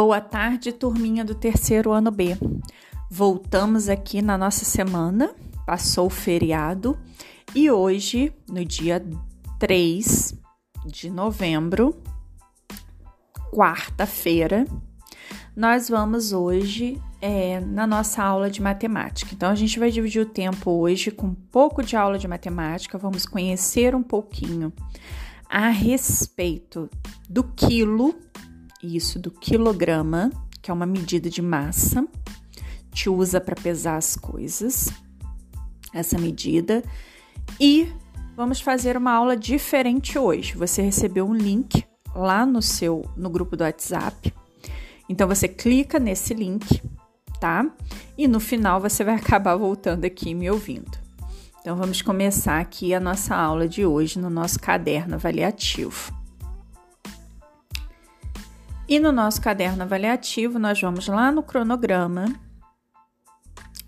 Boa tarde, turminha do terceiro ano B. Voltamos aqui na nossa semana, passou o feriado e hoje, no dia 3 de novembro, quarta-feira, nós vamos hoje é, na nossa aula de matemática. Então, a gente vai dividir o tempo hoje com um pouco de aula de matemática, vamos conhecer um pouquinho a respeito do quilo isso do quilograma, que é uma medida de massa, te usa para pesar as coisas, essa medida. E vamos fazer uma aula diferente hoje. Você recebeu um link lá no seu no grupo do WhatsApp. Então você clica nesse link, tá? E no final você vai acabar voltando aqui me ouvindo. Então vamos começar aqui a nossa aula de hoje no nosso caderno avaliativo. E no nosso caderno avaliativo, nós vamos lá no cronograma,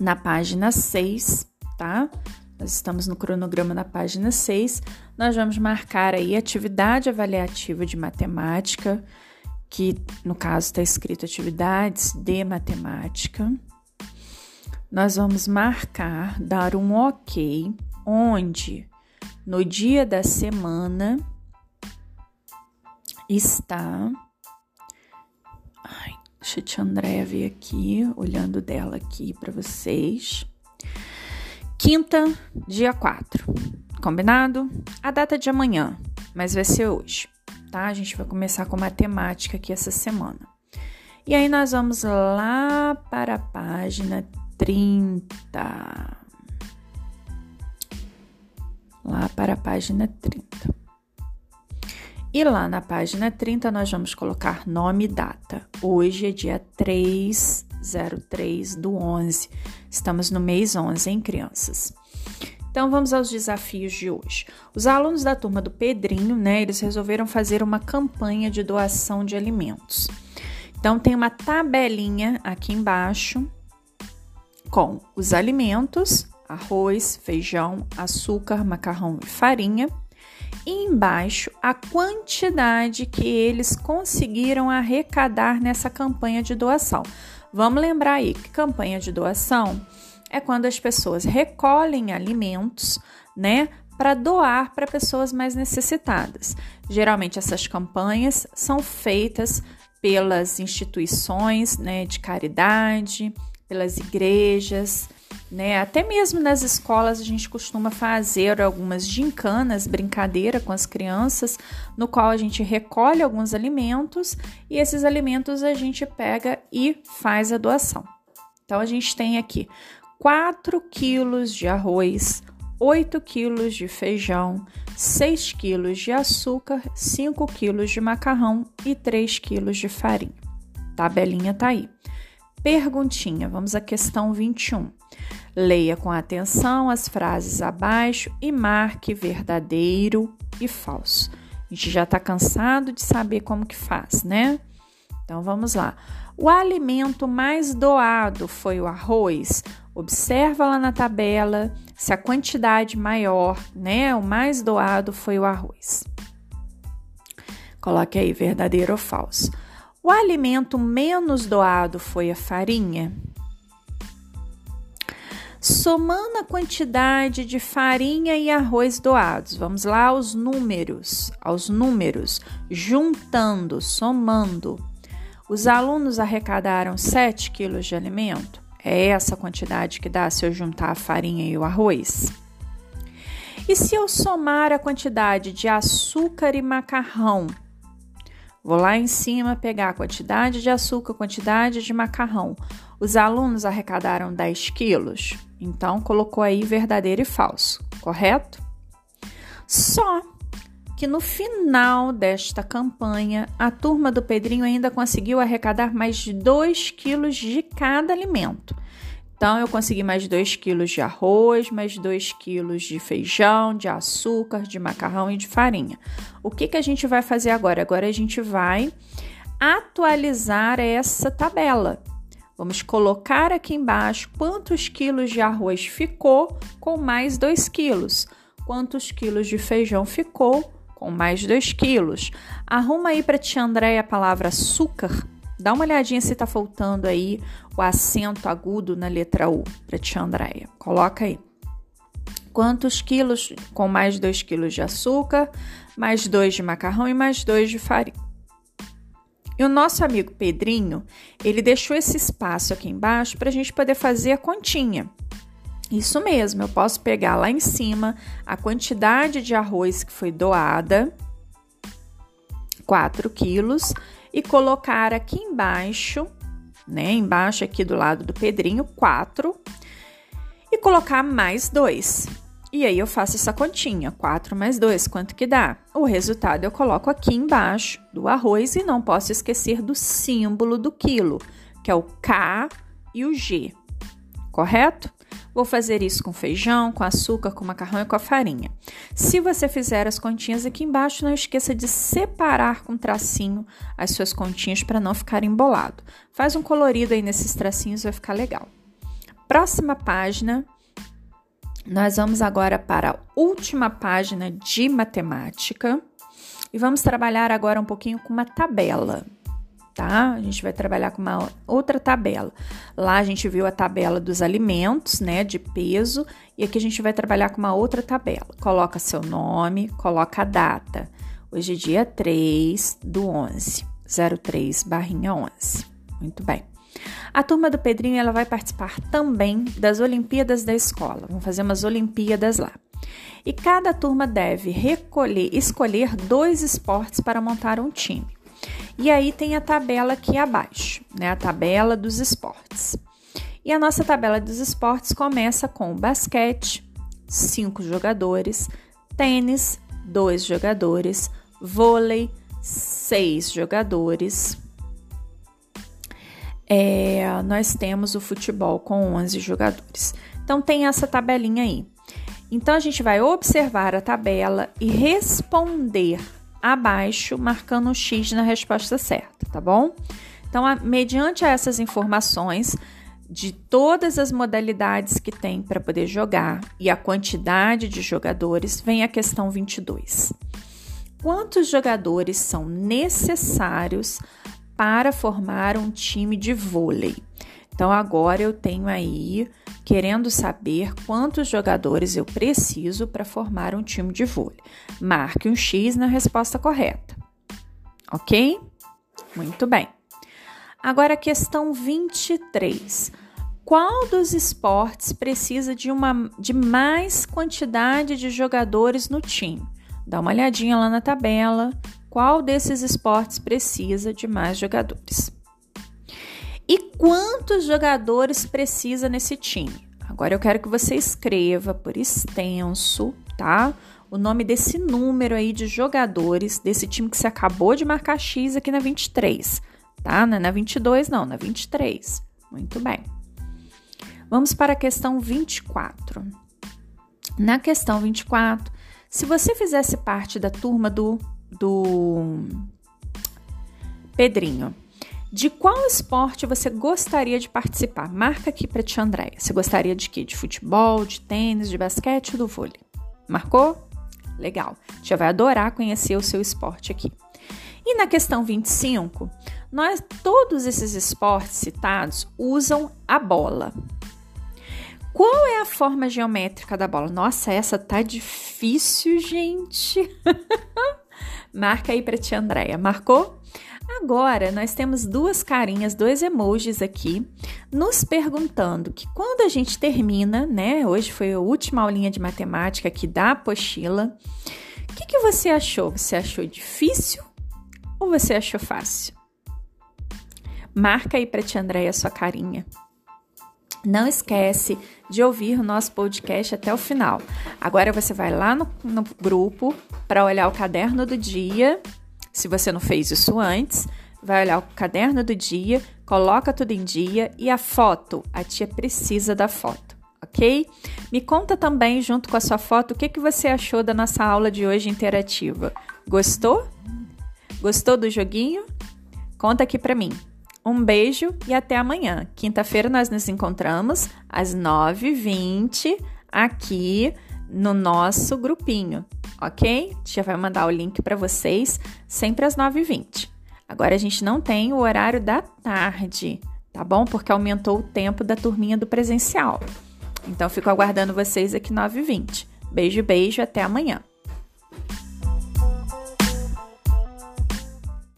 na página 6, tá? Nós estamos no cronograma na página 6. Nós vamos marcar aí atividade avaliativa de matemática, que no caso está escrito atividades de matemática. Nós vamos marcar, dar um ok, onde no dia da semana está Deixa a tia Andréia ver aqui, olhando dela aqui para vocês. Quinta, dia 4. Combinado? A data de amanhã, mas vai ser hoje, tá? A gente vai começar com matemática aqui essa semana. E aí nós vamos lá para a página 30. Lá para a página 30. E lá na página 30 nós vamos colocar nome e data. Hoje é dia 303 do 11. Estamos no mês 11, hein, crianças? Então vamos aos desafios de hoje. Os alunos da turma do Pedrinho, né, eles resolveram fazer uma campanha de doação de alimentos. Então tem uma tabelinha aqui embaixo com os alimentos: arroz, feijão, açúcar, macarrão e farinha embaixo a quantidade que eles conseguiram arrecadar nessa campanha de doação. Vamos lembrar aí que campanha de doação é quando as pessoas recolhem alimentos, né, para doar para pessoas mais necessitadas. Geralmente essas campanhas são feitas pelas instituições, né, de caridade, pelas igrejas, né? Até mesmo nas escolas a gente costuma fazer algumas gincanas, brincadeira com as crianças, no qual a gente recolhe alguns alimentos e esses alimentos a gente pega e faz a doação. Então a gente tem aqui 4 quilos de arroz, 8 quilos de feijão, 6 quilos de açúcar, 5 quilos de macarrão e 3 quilos de farinha. Tabelinha tá aí. Perguntinha, vamos à questão 21. Leia com atenção as frases abaixo e marque verdadeiro e falso. A gente já está cansado de saber como que faz, né? Então vamos lá. O alimento mais doado foi o arroz. Observa lá na tabela se a quantidade maior, né? O mais doado foi o arroz. Coloque aí verdadeiro ou falso. O alimento menos doado foi a farinha. Somando a quantidade de farinha e arroz doados, vamos lá aos números, aos números, juntando, somando. Os alunos arrecadaram 7 quilos de alimento. É essa quantidade que dá se eu juntar a farinha e o arroz? E se eu somar a quantidade de açúcar e macarrão? Vou lá em cima pegar a quantidade de açúcar, quantidade de macarrão. Os alunos arrecadaram 10 quilos, então colocou aí verdadeiro e falso, correto? Só que no final desta campanha, a turma do Pedrinho ainda conseguiu arrecadar mais de 2 quilos de cada alimento. Então, eu consegui mais 2 quilos de arroz, mais 2 quilos de feijão, de açúcar, de macarrão e de farinha. O que, que a gente vai fazer agora? Agora a gente vai atualizar essa tabela. Vamos colocar aqui embaixo quantos quilos de arroz ficou com mais 2 quilos, quantos quilos de feijão ficou com mais 2 quilos. Arruma aí para tia Andréia a palavra açúcar Dá uma olhadinha se tá faltando aí o acento agudo na letra U para tia Andréia. Coloca aí. Quantos quilos? Com mais 2 quilos de açúcar, mais 2 de macarrão e mais 2 de farinha. E o nosso amigo Pedrinho, ele deixou esse espaço aqui embaixo para a gente poder fazer a continha. Isso mesmo, eu posso pegar lá em cima a quantidade de arroz que foi doada, 4 quilos, e colocar aqui embaixo, né? Embaixo aqui do lado do Pedrinho, 4, e colocar mais 2. E aí eu faço essa continha, 4 mais 2, quanto que dá? O resultado eu coloco aqui embaixo do arroz e não posso esquecer do símbolo do quilo, que é o K e o G, correto? Vou fazer isso com feijão, com açúcar, com macarrão e com a farinha. Se você fizer as continhas aqui embaixo, não esqueça de separar com tracinho as suas continhas para não ficar embolado. Faz um colorido aí nesses tracinhos, vai ficar legal. Próxima página, nós vamos agora para a última página de matemática e vamos trabalhar agora um pouquinho com uma tabela tá? A gente vai trabalhar com uma outra tabela. Lá a gente viu a tabela dos alimentos, né, de peso, e aqui a gente vai trabalhar com uma outra tabela. Coloca seu nome, coloca a data. Hoje é dia 3 do 11, 03 barrinha 11. Muito bem. A turma do Pedrinho ela vai participar também das Olimpíadas da escola. Vamos fazer umas Olimpíadas lá. E cada turma deve recolher, escolher dois esportes para montar um time. E aí tem a tabela aqui abaixo, né? A tabela dos esportes. E a nossa tabela dos esportes começa com basquete, cinco jogadores, tênis, dois jogadores, vôlei, seis jogadores. É, nós temos o futebol com 11 jogadores. Então tem essa tabelinha aí. Então a gente vai observar a tabela e responder abaixo, marcando um X na resposta certa, tá bom? Então, a, mediante essas informações de todas as modalidades que tem para poder jogar e a quantidade de jogadores, vem a questão 22. Quantos jogadores são necessários para formar um time de vôlei? Então, agora eu tenho aí querendo saber quantos jogadores eu preciso para formar um time de vôlei. Marque um X na resposta correta. Ok? Muito bem. Agora a questão 23. Qual dos esportes precisa de, uma, de mais quantidade de jogadores no time? Dá uma olhadinha lá na tabela. Qual desses esportes precisa de mais jogadores? E quantos jogadores precisa nesse time? Agora eu quero que você escreva por extenso, tá? O nome desse número aí de jogadores desse time que você acabou de marcar X aqui na 23, tá? Não é na 22, não, na 23. Muito bem. Vamos para a questão 24. Na questão 24, se você fizesse parte da turma do, do Pedrinho, de qual esporte você gostaria de participar? Marca aqui para tia Andréia. Você gostaria de quê? De futebol, de tênis, de basquete ou do vôlei? Marcou? Legal. Tia vai adorar conhecer o seu esporte aqui. E na questão 25, nós todos esses esportes citados usam a bola. Qual é a forma geométrica da bola? Nossa, essa tá difícil, gente. Marca aí para tia Andréia. Marcou? Agora nós temos duas carinhas, dois emojis aqui, nos perguntando que quando a gente termina, né? Hoje foi a última aulinha de matemática aqui da apostila. O que, que você achou? Você achou difícil ou você achou fácil? Marca aí para tia Andréia sua carinha. Não esquece de ouvir o nosso podcast até o final. Agora você vai lá no, no grupo para olhar o caderno do dia se você não fez isso antes, vai olhar o caderno do dia, coloca tudo em dia e a foto, a tia precisa da foto, ok? Me conta também, junto com a sua foto, o que, que você achou da nossa aula de hoje interativa. Gostou? Gostou do joguinho? Conta aqui para mim. Um beijo e até amanhã. Quinta-feira nós nos encontramos às 9h20 aqui no nosso grupinho ok? Já vai mandar o link para vocês sempre às 9h20. Agora a gente não tem o horário da tarde, tá bom? Porque aumentou o tempo da turminha do presencial. Então fico aguardando vocês aqui 9h20. Beijo, beijo, até amanhã.